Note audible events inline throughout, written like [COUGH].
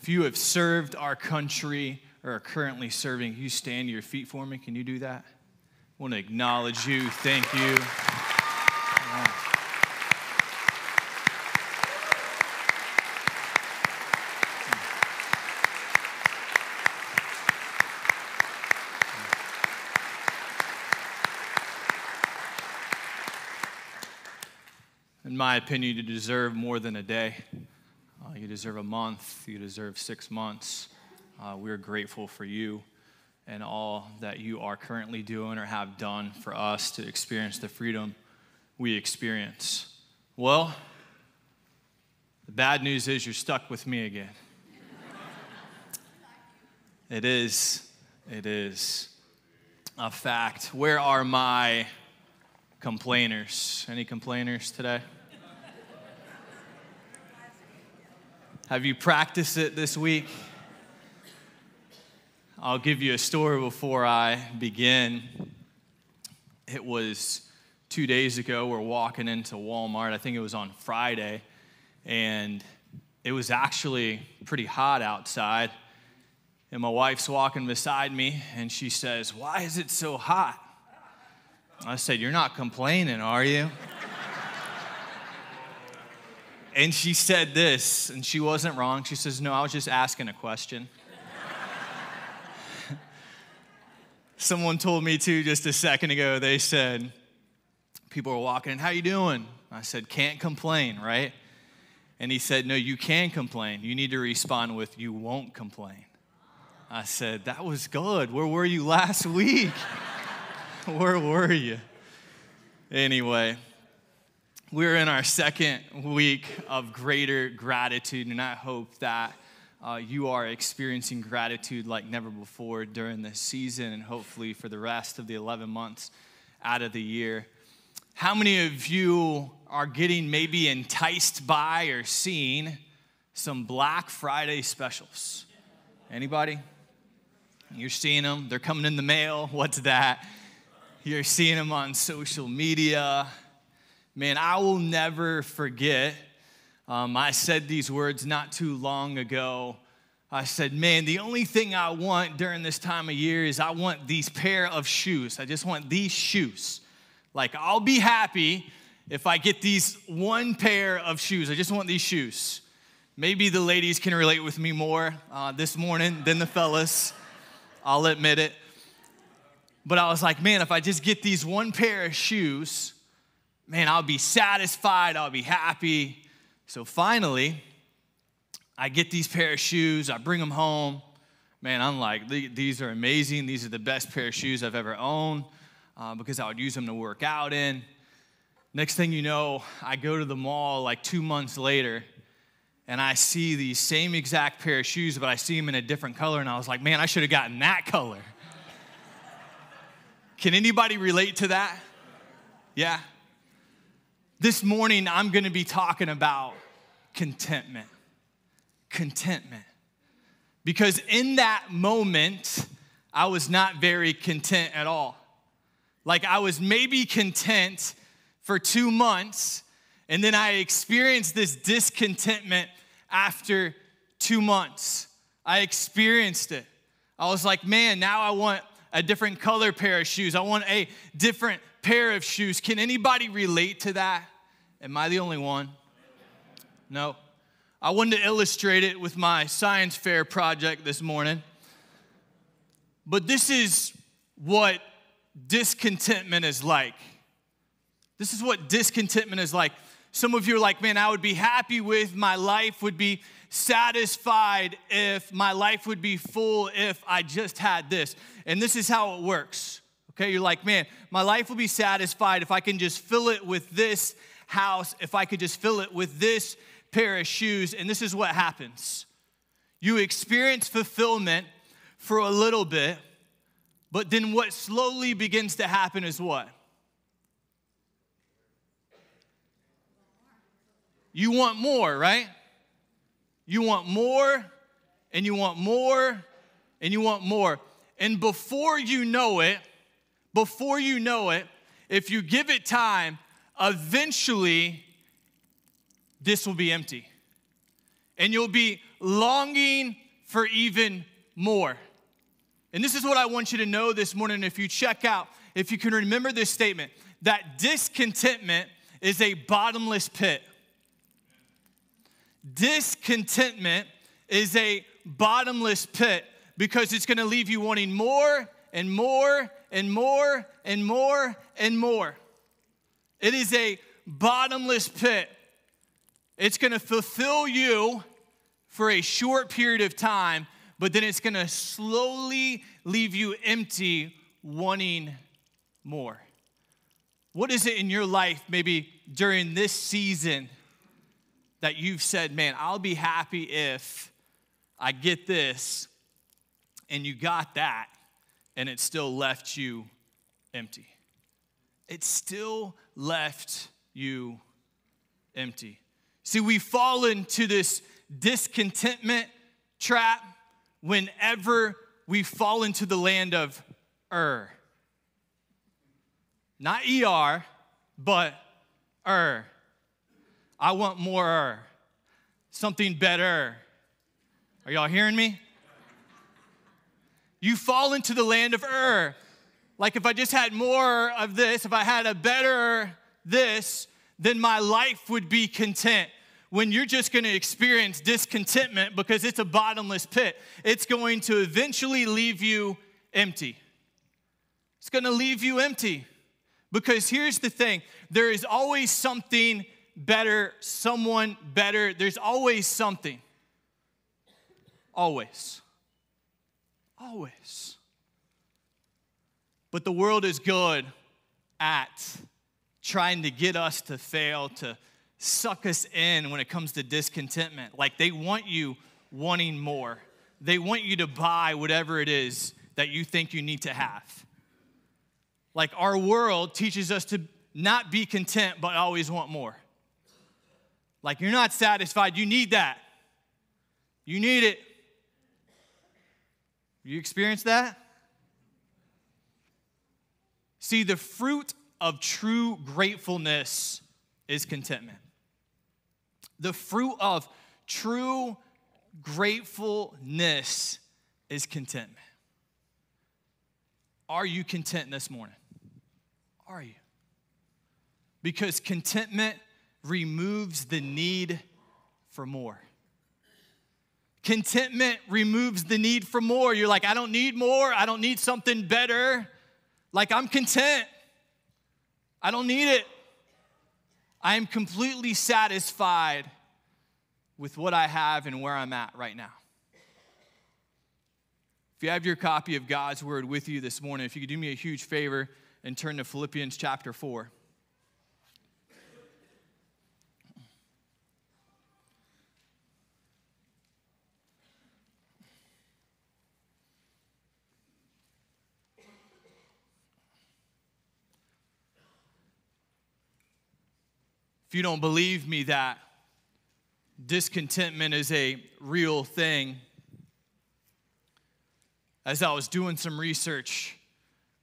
If you have served our country or are currently serving, you stand to your feet for me. Can you do that? I want to acknowledge you. Thank you. In my opinion, you deserve more than a day. Deserve a month. You deserve six months. Uh, we're grateful for you and all that you are currently doing or have done for us to experience the freedom we experience. Well, the bad news is you're stuck with me again. [LAUGHS] it is, it is a fact. Where are my complainers? Any complainers today? Have you practiced it this week? I'll give you a story before I begin. It was two days ago. We're walking into Walmart. I think it was on Friday. And it was actually pretty hot outside. And my wife's walking beside me and she says, Why is it so hot? I said, You're not complaining, are you? And she said this, and she wasn't wrong. She says, No, I was just asking a question. [LAUGHS] Someone told me too just a second ago, they said, people were walking in, how you doing? I said, can't complain, right? And he said, no, you can complain. You need to respond with, you won't complain. I said, that was good. Where were you last [LAUGHS] week? [LAUGHS] Where were you? Anyway, we're in our second week of greater gratitude, and I hope that uh, you are experiencing gratitude like never before during this season, and hopefully for the rest of the 11 months out of the year. How many of you are getting maybe enticed by or seeing some Black Friday specials? Anybody? You're seeing them, they're coming in the mail. What's that? You're seeing them on social media. Man, I will never forget. Um, I said these words not too long ago. I said, Man, the only thing I want during this time of year is I want these pair of shoes. I just want these shoes. Like, I'll be happy if I get these one pair of shoes. I just want these shoes. Maybe the ladies can relate with me more uh, this morning than the fellas. I'll admit it. But I was like, man, if I just get these one pair of shoes, man, I'll be satisfied, I'll be happy. So finally, I get these pair of shoes, I bring them home. Man, I'm like, these are amazing. These are the best pair of shoes I've ever owned uh, because I would use them to work out in. Next thing you know, I go to the mall like two months later and I see the same exact pair of shoes, but I see them in a different color. And I was like, man, I should have gotten that color. [LAUGHS] Can anybody relate to that? Yeah. This morning, I'm going to be talking about contentment. Contentment. Because in that moment, I was not very content at all. Like I was maybe content for two months, and then I experienced this discontentment after two months. I experienced it. I was like, man, now I want a different color pair of shoes. I want a different pair of shoes. Can anybody relate to that? Am I the only one? No. I wanted to illustrate it with my science fair project this morning. But this is what discontentment is like. This is what discontentment is like. Some of you are like, man, I would be happy with my life, would be satisfied if my life would be full if I just had this. And this is how it works. Okay, you're like, man, my life will be satisfied if I can just fill it with this house if I could just fill it with this pair of shoes. And this is what happens you experience fulfillment for a little bit, but then what slowly begins to happen is what? You want more, right? You want more, and you want more, and you want more. And before you know it, before you know it, if you give it time, eventually this will be empty. And you'll be longing for even more. And this is what I want you to know this morning. If you check out, if you can remember this statement, that discontentment is a bottomless pit. Discontentment is a bottomless pit because it's gonna leave you wanting more and more and more and more and more. It is a bottomless pit. It's gonna fulfill you for a short period of time, but then it's gonna slowly leave you empty, wanting more. What is it in your life, maybe during this season, that you've said, man, I'll be happy if I get this, and you got that, and it still left you empty? It still left you empty. See, we fall into this discontentment trap whenever we fall into the land of er. Not ER, but er. I want more er. Something better. Are y'all hearing me? You fall into the land of Ur. Like if I just had more of this, if I had a better this, then my life would be content. When you're just going to experience discontentment because it's a bottomless pit, it's going to eventually leave you empty. It's going to leave you empty. Because here's the thing there is always something better, someone better. There's always something. Always. Always. But the world is good at trying to get us to fail, to suck us in when it comes to discontentment. Like they want you wanting more, they want you to buy whatever it is that you think you need to have. Like our world teaches us to not be content, but always want more. Like you're not satisfied, you need that. You need it. You experience that? See, the fruit of true gratefulness is contentment. The fruit of true gratefulness is contentment. Are you content this morning? Are you? Because contentment removes the need for more. Contentment removes the need for more. You're like, I don't need more. I don't need something better. Like, I'm content. I don't need it. I am completely satisfied with what I have and where I'm at right now. If you have your copy of God's word with you this morning, if you could do me a huge favor and turn to Philippians chapter 4. If you don't believe me that discontentment is a real thing, as I was doing some research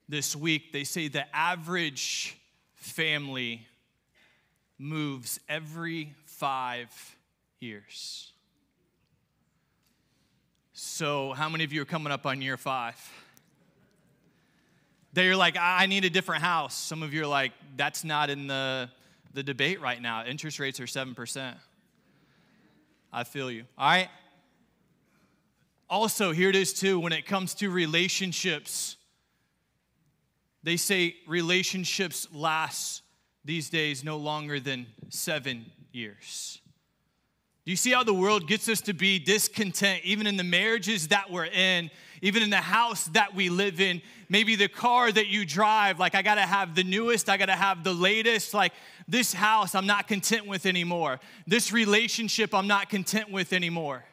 this week, they say the average family moves every five years. So, how many of you are coming up on year five? They're like, I need a different house. Some of you are like, that's not in the, the debate right now. Interest rates are 7%. I feel you. All right? Also, here it is too when it comes to relationships. They say relationships last these days no longer than seven years. Do you see how the world gets us to be discontent, even in the marriages that we're in, even in the house that we live in, maybe the car that you drive? Like, I gotta have the newest, I gotta have the latest. Like, this house I'm not content with anymore. This relationship I'm not content with anymore.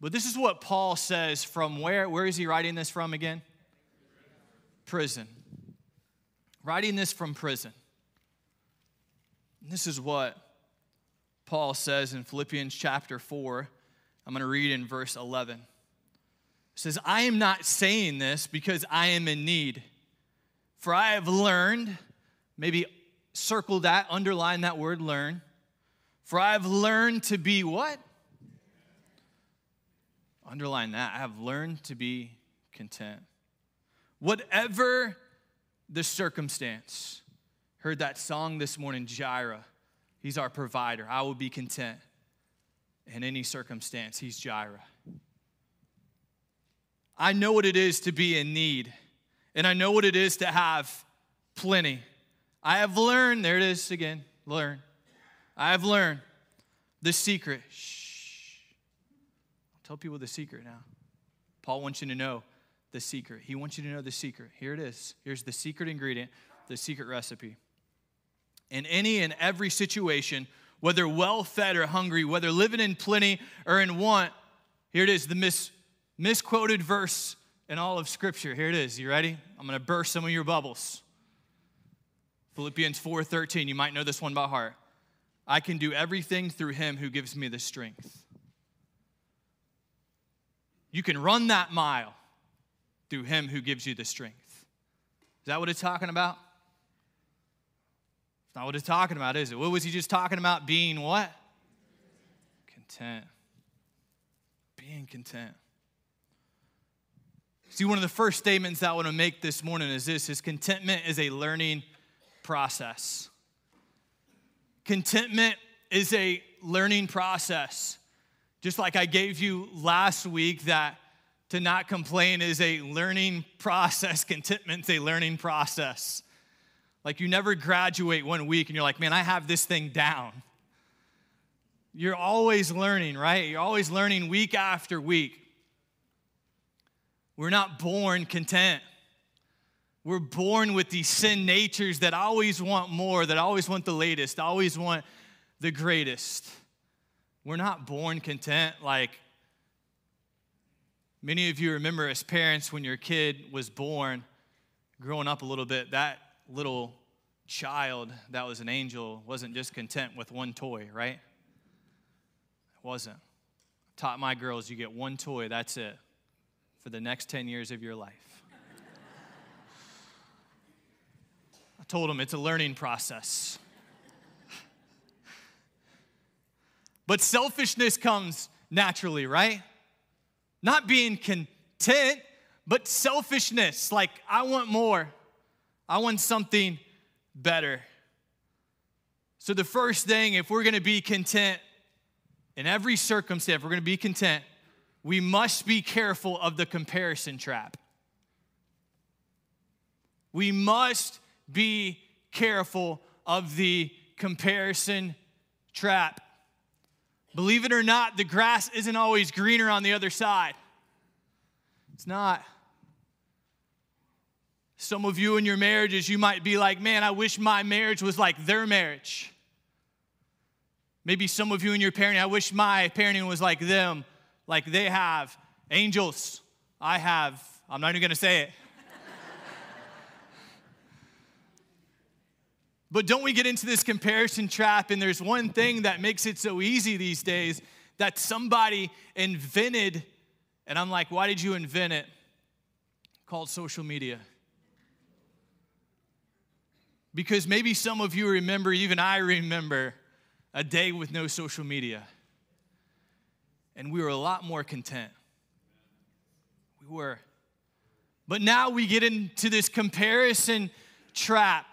But this is what Paul says from where? Where is he writing this from again? prison. Writing this from prison. And this is what Paul says in Philippians chapter 4. I'm going to read in verse 11. Says, I am not saying this because I am in need, for I have learned, maybe circle that, underline that word learn, for I have learned to be what? Underline that. I have learned to be content. Whatever the circumstance, heard that song this morning, Jireh. He's our provider. I will be content in any circumstance. He's Jireh. I know what it is to be in need, and I know what it is to have plenty. I have learned, there it is again, learn. I have learned the secret. Shh. I'll tell people the secret now. Paul wants you to know the secret. He wants you to know the secret. Here it is. Here's the secret ingredient, the secret recipe. In any and every situation, whether well fed or hungry, whether living in plenty or in want, here it is, the mis- misquoted verse in all of Scripture. Here it is. You ready? I'm going to burst some of your bubbles. Philippians 4:13. You might know this one by heart. I can do everything through him who gives me the strength. You can run that mile through him who gives you the strength. Is that what it's talking about? It's not what it's talking about, is it? What was he just talking about? Being what? Content. Being content. See, one of the first statements that I want to make this morning is this is contentment is a learning process. Contentment is a learning process. Just like I gave you last week that to not complain is a learning [LAUGHS] process, contentment's a learning process. Like you never graduate one week and you're like, man, I have this thing down. You're always learning, right? You're always learning week after week. We're not born content. We're born with these sin natures that always want more, that always want the latest, always want the greatest. We're not born content like many of you remember as parents when your kid was born, growing up a little bit, that little child that was an angel wasn't just content with one toy, right? It wasn't. Taught my girls you get one toy, that's it for the next 10 years of your life. I told him it's a learning process. But selfishness comes naturally, right? Not being content, but selfishness. Like, I want more, I want something better. So, the first thing, if we're gonna be content in every circumstance, we're gonna be content, we must be careful of the comparison trap. We must be careful of the comparison trap. Believe it or not, the grass isn't always greener on the other side. It's not. Some of you in your marriages, you might be like, man, I wish my marriage was like their marriage. Maybe some of you in your parenting, I wish my parenting was like them like they have. Angels, I have. I'm not even gonna say it. [LAUGHS] but don't we get into this comparison trap? And there's one thing that makes it so easy these days that somebody invented, and I'm like, why did you invent it? Called social media. Because maybe some of you remember, even I remember, a day with no social media and we were a lot more content. We were. But now we get into this comparison trap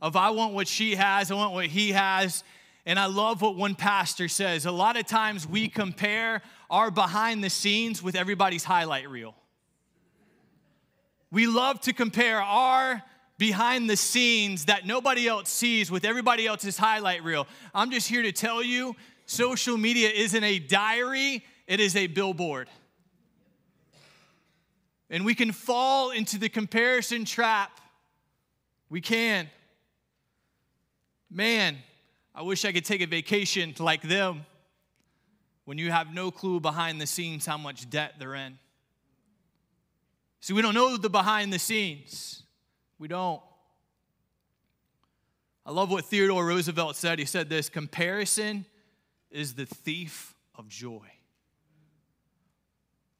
of I want what she has, I want what he has. And I love what one pastor says. A lot of times we compare our behind the scenes with everybody's highlight reel. We love to compare our behind the scenes that nobody else sees with everybody else's highlight reel. I'm just here to tell you Social media isn't a diary, it is a billboard. And we can fall into the comparison trap. We can. Man, I wish I could take a vacation like them when you have no clue behind the scenes how much debt they're in. See, we don't know the behind the scenes. We don't. I love what Theodore Roosevelt said. He said this comparison is the thief of joy.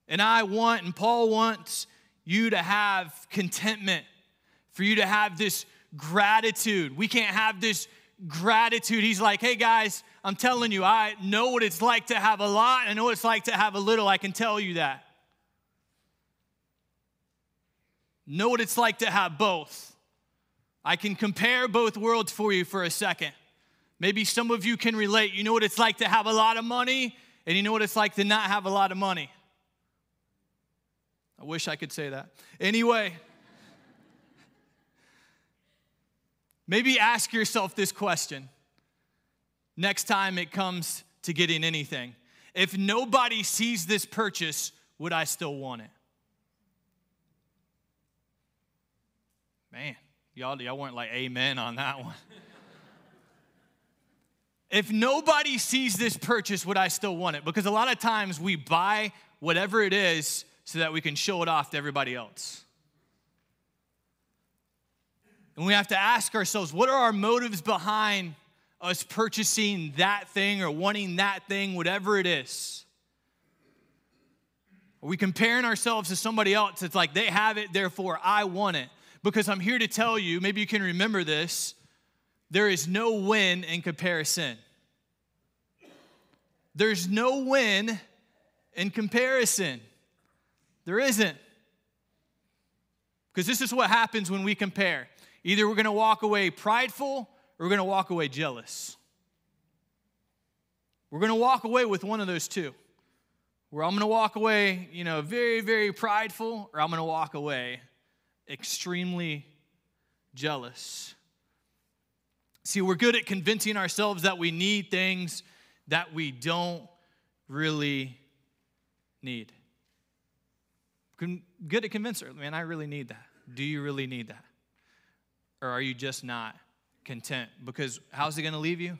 And I want, and Paul wants you to have contentment, for you to have this gratitude. We can't have this gratitude. He's like, hey guys, I'm telling you, I know what it's like to have a lot, I know what it's like to have a little. I can tell you that. Know what it's like to have both. I can compare both worlds for you for a second. Maybe some of you can relate. You know what it's like to have a lot of money, and you know what it's like to not have a lot of money. I wish I could say that. Anyway, maybe ask yourself this question next time it comes to getting anything. If nobody sees this purchase, would I still want it? Man, y'all, y'all weren't like amen on that one. [LAUGHS] if nobody sees this purchase, would I still want it? Because a lot of times we buy whatever it is so that we can show it off to everybody else. And we have to ask ourselves what are our motives behind us purchasing that thing or wanting that thing, whatever it is? Are we comparing ourselves to somebody else? It's like they have it, therefore I want it. Because I'm here to tell you, maybe you can remember this there is no win in comparison. There's no win in comparison. There isn't. Because this is what happens when we compare. Either we're going to walk away prideful or we're going to walk away jealous. We're going to walk away with one of those two. Where I'm going to walk away, you know, very, very prideful, or I'm going to walk away extremely jealous. See, we're good at convincing ourselves that we need things that we don't really need. Good to convince her, man, I really need that. Do you really need that? Or are you just not content? Because how's it going to leave you?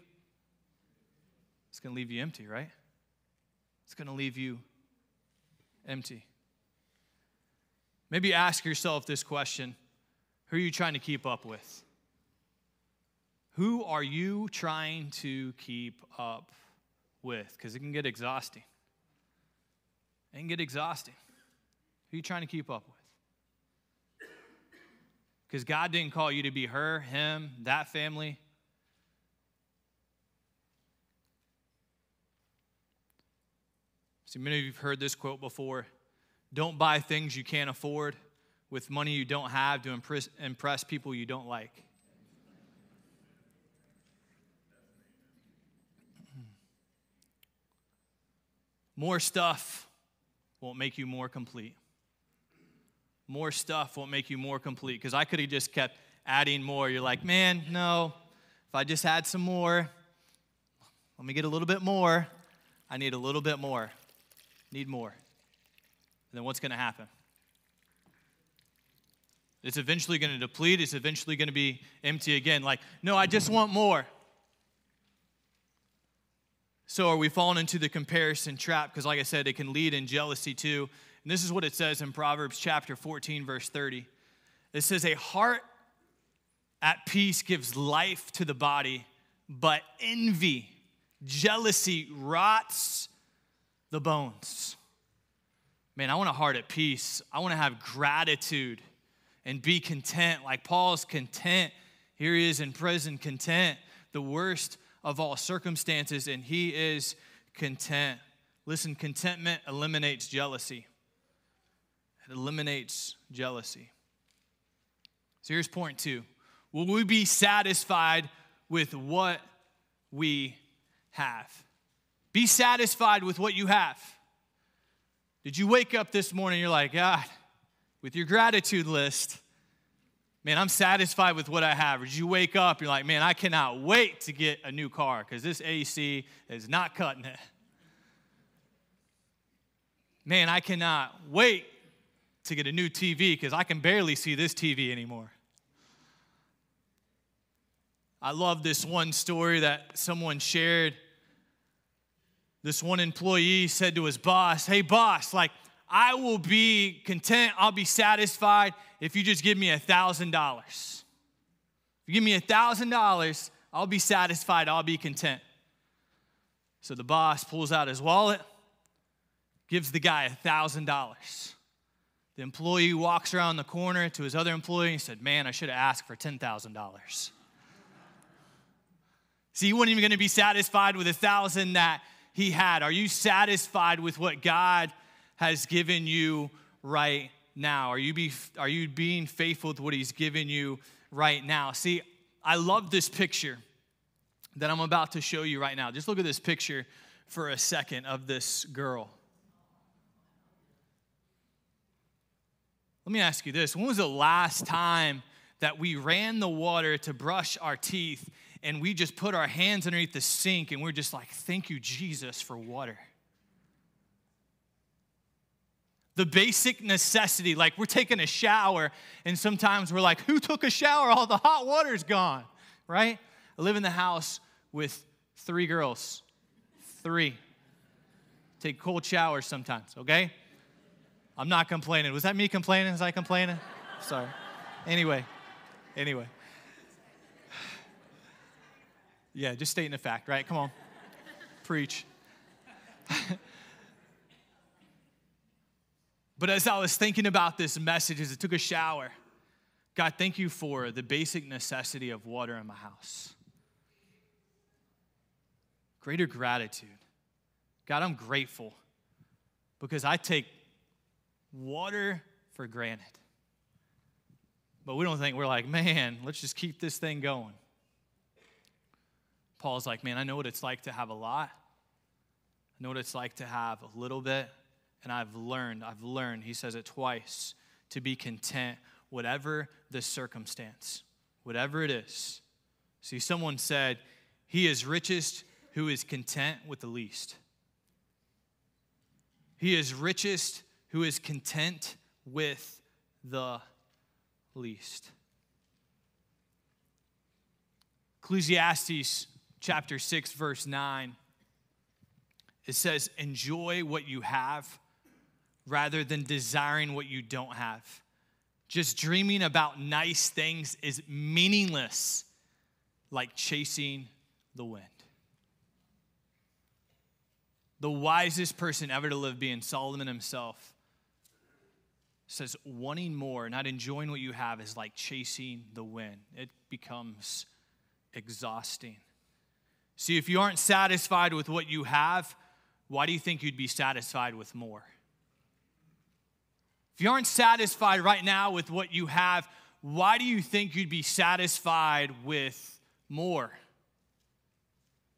It's going to leave you empty, right? It's going to leave you empty. Maybe ask yourself this question Who are you trying to keep up with? Who are you trying to keep up with? Because it can get exhausting. It can get exhausting. Who are you trying to keep up with? Because God didn't call you to be her, him, that family. See, many of you have heard this quote before don't buy things you can't afford with money you don't have to impress, impress people you don't like. More stuff won't make you more complete more stuff won't make you more complete. Because I could have just kept adding more. You're like, man, no, if I just add some more, let me get a little bit more. I need a little bit more. Need more. And then what's going to happen? It's eventually going to deplete. It's eventually going to be empty again. Like, no, I just want more. So are we falling into the comparison trap? Because, like I said, it can lead in jealousy too. And this is what it says in Proverbs chapter 14, verse 30. It says, A heart at peace gives life to the body, but envy, jealousy rots the bones. Man, I want a heart at peace. I want to have gratitude and be content. Like Paul's content. Here he is in prison, content, the worst of all circumstances, and he is content. Listen, contentment eliminates jealousy. It eliminates jealousy. So here's point two Will we be satisfied with what we have? Be satisfied with what you have. Did you wake up this morning you're like, God, with your gratitude list, man, I'm satisfied with what I have. Or you wake up, you're like, man, I cannot wait to get a new car because this AC is not cutting it. Man, I cannot wait to get a new TV because I can barely see this TV anymore. I love this one story that someone shared. This one employee said to his boss, Hey, boss, like, I will be content, I'll be satisfied if you just give me a $1,000. If you give me a $1,000, I'll be satisfied, I'll be content. So the boss pulls out his wallet, gives the guy a $1,000. The employee walks around the corner to his other employee and said, Man, I should have asked for $10,000. See, he wasn't even going to be satisfied with a thousand that he had. Are you satisfied with what God has given you right now? Are you, be, are you being faithful with what he's given you right now? See, I love this picture that I'm about to show you right now. Just look at this picture for a second of this girl. Let me ask you this when was the last time that we ran the water to brush our teeth and we just put our hands underneath the sink and we're just like, thank you, Jesus, for water? The basic necessity, like we're taking a shower, and sometimes we're like, who took a shower? All the hot water's gone, right? I live in the house with three girls. Three. Take cold showers sometimes, okay? I'm not complaining. Was that me complaining? Was I complaining? Sorry. Anyway, anyway. [SIGHS] Yeah, just stating a fact, right? Come on. Preach. [LAUGHS] but as I was thinking about this message as I took a shower, God, thank you for the basic necessity of water in my house. Greater gratitude. God, I'm grateful because I take water for granted. But we don't think, we're like, man, let's just keep this thing going. Paul's like, man, I know what it's like to have a lot. I know what it's like to have a little bit. And I've learned, I've learned, he says it twice, to be content, whatever the circumstance, whatever it is. See, someone said, He is richest who is content with the least. He is richest who is content with the least. Ecclesiastes chapter 6, verse 9, it says, Enjoy what you have rather than desiring what you don't have. Just dreaming about nice things is meaningless, like chasing the wind. The wisest person ever to live, being Solomon himself, says wanting more, not enjoying what you have, is like chasing the wind. It becomes exhausting. See, if you aren't satisfied with what you have, why do you think you'd be satisfied with more? If you aren't satisfied right now with what you have, why do you think you'd be satisfied with more?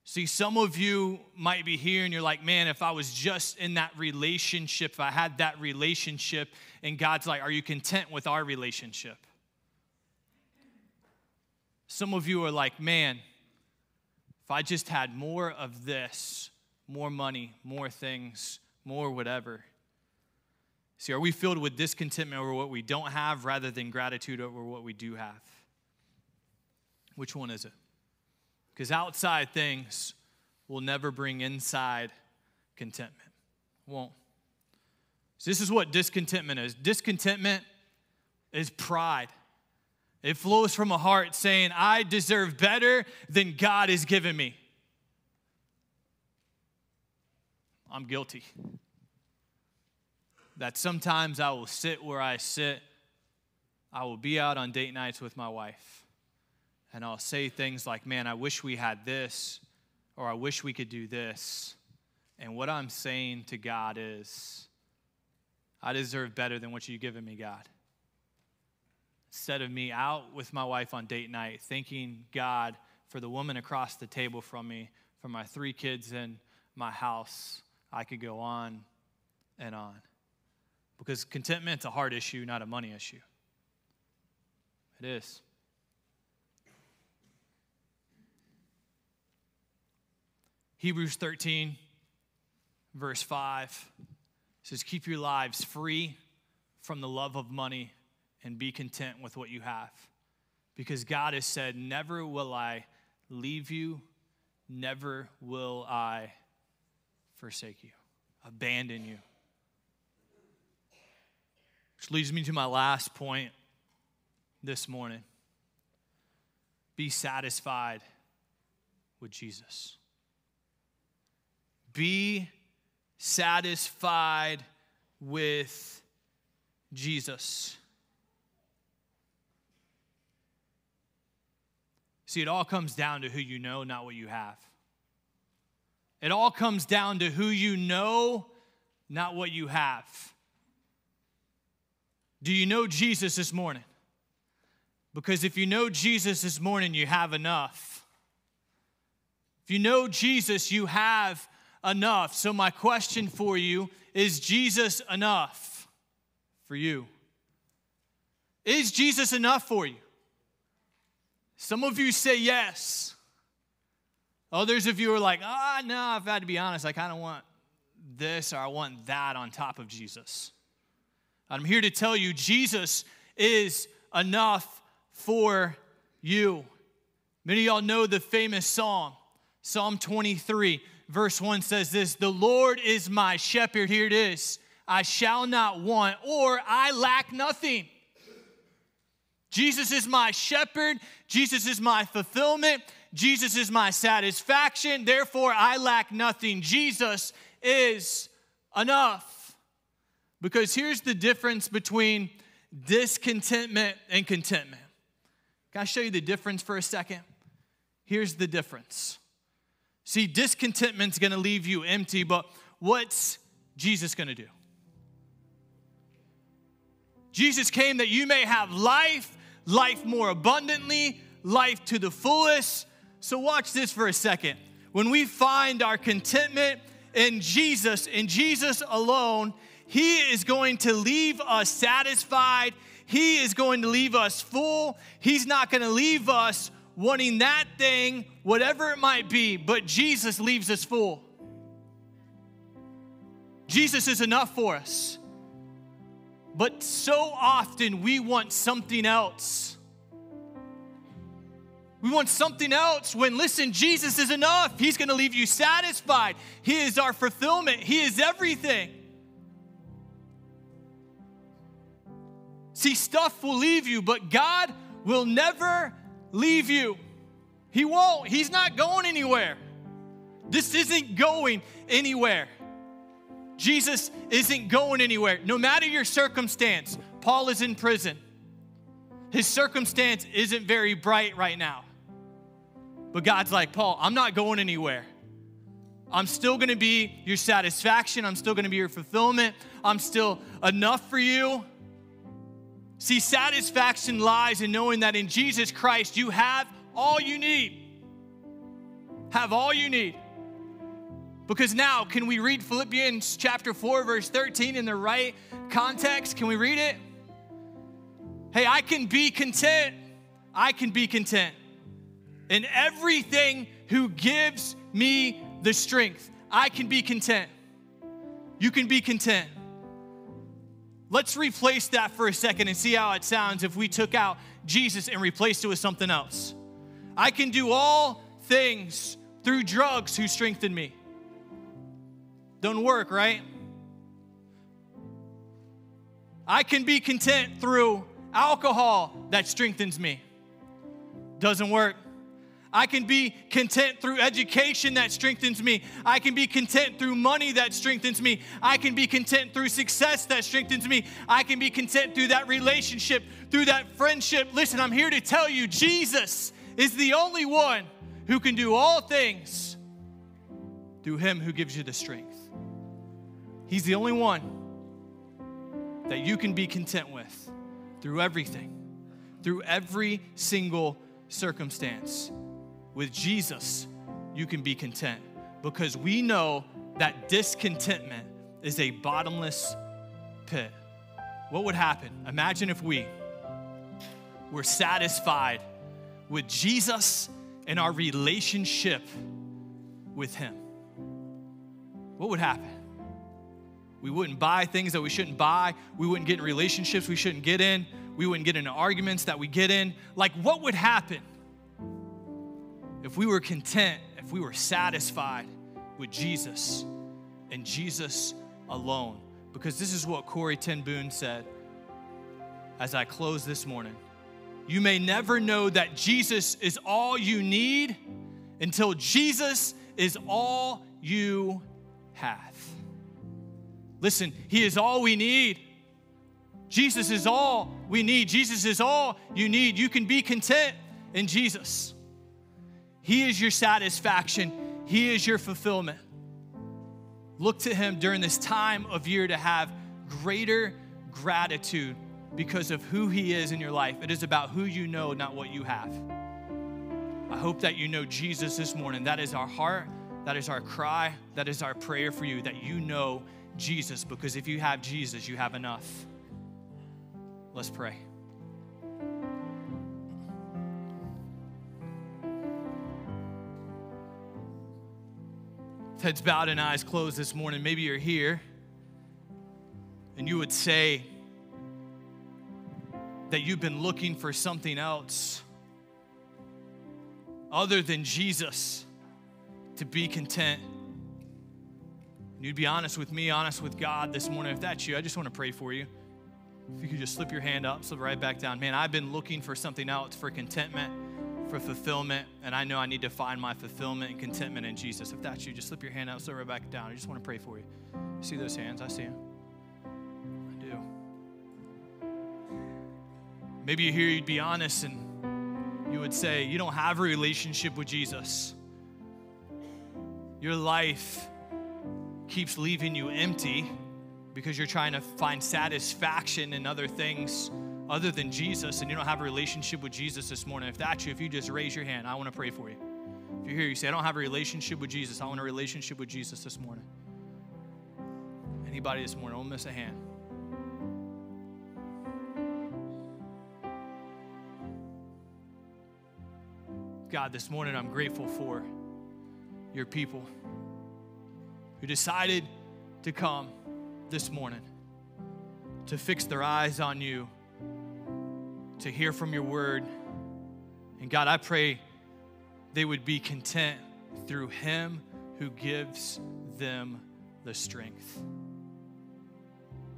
See, some of you might be here and you're like, man, if I was just in that relationship, if I had that relationship, and God's like, are you content with our relationship? Some of you are like, man, if I just had more of this, more money, more things, more whatever. See, are we filled with discontentment over what we don't have rather than gratitude over what we do have? Which one is it? Because outside things will never bring inside contentment. Won't. So this is what discontentment is. Discontentment is pride. It flows from a heart saying, I deserve better than God has given me. I'm guilty. That sometimes I will sit where I sit. I will be out on date nights with my wife and I'll say things like, man, I wish we had this, or I wish we could do this. And what I'm saying to God is, I deserve better than what you've given me, God. Instead of me out with my wife on date night, thanking God for the woman across the table from me, for my three kids in my house, I could go on and on. Because contentment's a heart issue, not a money issue. It is. Hebrews 13, verse 5 says, Keep your lives free from the love of money and be content with what you have. Because God has said, Never will I leave you, never will I forsake you, abandon you. Which leads me to my last point this morning be satisfied with Jesus. Be satisfied with Jesus. See, it all comes down to who you know, not what you have. It all comes down to who you know, not what you have. Do you know Jesus this morning? Because if you know Jesus this morning, you have enough. If you know Jesus, you have enough. So, my question for you is Jesus enough for you? Is Jesus enough for you? Some of you say yes. Others of you are like, ah, no, I've had to be honest. I kind of want this or I want that on top of Jesus. I'm here to tell you Jesus is enough for you. Many of y'all know the famous psalm, Psalm 23, verse 1 says this The Lord is my shepherd. Here it is. I shall not want, or I lack nothing. Jesus is my shepherd. Jesus is my fulfillment. Jesus is my satisfaction. Therefore, I lack nothing. Jesus is enough. Because here's the difference between discontentment and contentment. Can I show you the difference for a second? Here's the difference. See, discontentment's gonna leave you empty, but what's Jesus gonna do? Jesus came that you may have life life more abundantly, life to the fullest. So, watch this for a second. When we find our contentment in Jesus, in Jesus alone, He is going to leave us satisfied. He is going to leave us full. He's not going to leave us wanting that thing, whatever it might be, but Jesus leaves us full. Jesus is enough for us. But so often we want something else. We want something else when, listen, Jesus is enough. He's going to leave you satisfied. He is our fulfillment, He is everything. See, stuff will leave you, but God will never leave you. He won't. He's not going anywhere. This isn't going anywhere. Jesus isn't going anywhere. No matter your circumstance, Paul is in prison. His circumstance isn't very bright right now. But God's like, Paul, I'm not going anywhere. I'm still gonna be your satisfaction. I'm still gonna be your fulfillment. I'm still enough for you. See, satisfaction lies in knowing that in Jesus Christ you have all you need. Have all you need. Because now, can we read Philippians chapter 4, verse 13 in the right context? Can we read it? Hey, I can be content. I can be content in everything who gives me the strength. I can be content. You can be content. Let's replace that for a second and see how it sounds if we took out Jesus and replaced it with something else. I can do all things through drugs who strengthen me. Don't work, right? I can be content through alcohol that strengthens me. Doesn't work. I can be content through education that strengthens me. I can be content through money that strengthens me. I can be content through success that strengthens me. I can be content through that relationship, through that friendship. Listen, I'm here to tell you Jesus is the only one who can do all things through him who gives you the strength. He's the only one that you can be content with through everything, through every single circumstance. With Jesus, you can be content because we know that discontentment is a bottomless pit. What would happen? Imagine if we were satisfied with Jesus and our relationship with Him. What would happen? We wouldn't buy things that we shouldn't buy. We wouldn't get in relationships we shouldn't get in. We wouldn't get into arguments that we get in. Like, what would happen if we were content, if we were satisfied with Jesus and Jesus alone? Because this is what Corrie ten Boom said as I close this morning. You may never know that Jesus is all you need until Jesus is all you have. Listen, He is all we need. Jesus is all we need. Jesus is all you need. You can be content in Jesus. He is your satisfaction, He is your fulfillment. Look to Him during this time of year to have greater gratitude because of who He is in your life. It is about who you know, not what you have. I hope that you know Jesus this morning. That is our heart, that is our cry, that is our prayer for you, that you know Jesus, because if you have Jesus, you have enough. Let's pray. Heads bowed and eyes closed this morning. Maybe you're here and you would say that you've been looking for something else other than Jesus to be content. And you'd be honest with me, honest with God this morning. If that's you, I just want to pray for you. If you could just slip your hand up, slip right back down. Man, I've been looking for something else for contentment, for fulfillment, and I know I need to find my fulfillment and contentment in Jesus. If that's you, just slip your hand out, slip right back down. I just want to pray for you. See those hands? I see them. I do. Maybe you're here, you'd be honest, and you would say, You don't have a relationship with Jesus. Your life keeps leaving you empty because you're trying to find satisfaction in other things other than Jesus and you don't have a relationship with Jesus this morning. If that's you, if you just raise your hand, I want to pray for you. If you're here, you say, I don't have a relationship with Jesus, I want a relationship with Jesus this morning. Anybody this morning, don't miss a hand. God, this morning I'm grateful for your people who decided to come this morning to fix their eyes on you, to hear from your word. And God, I pray they would be content through Him who gives them the strength.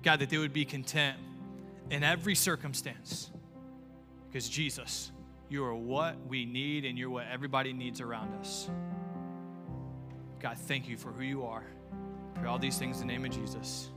God, that they would be content in every circumstance because Jesus, you are what we need and you're what everybody needs around us. God, thank you for who you are. Pray all these things in the name of Jesus.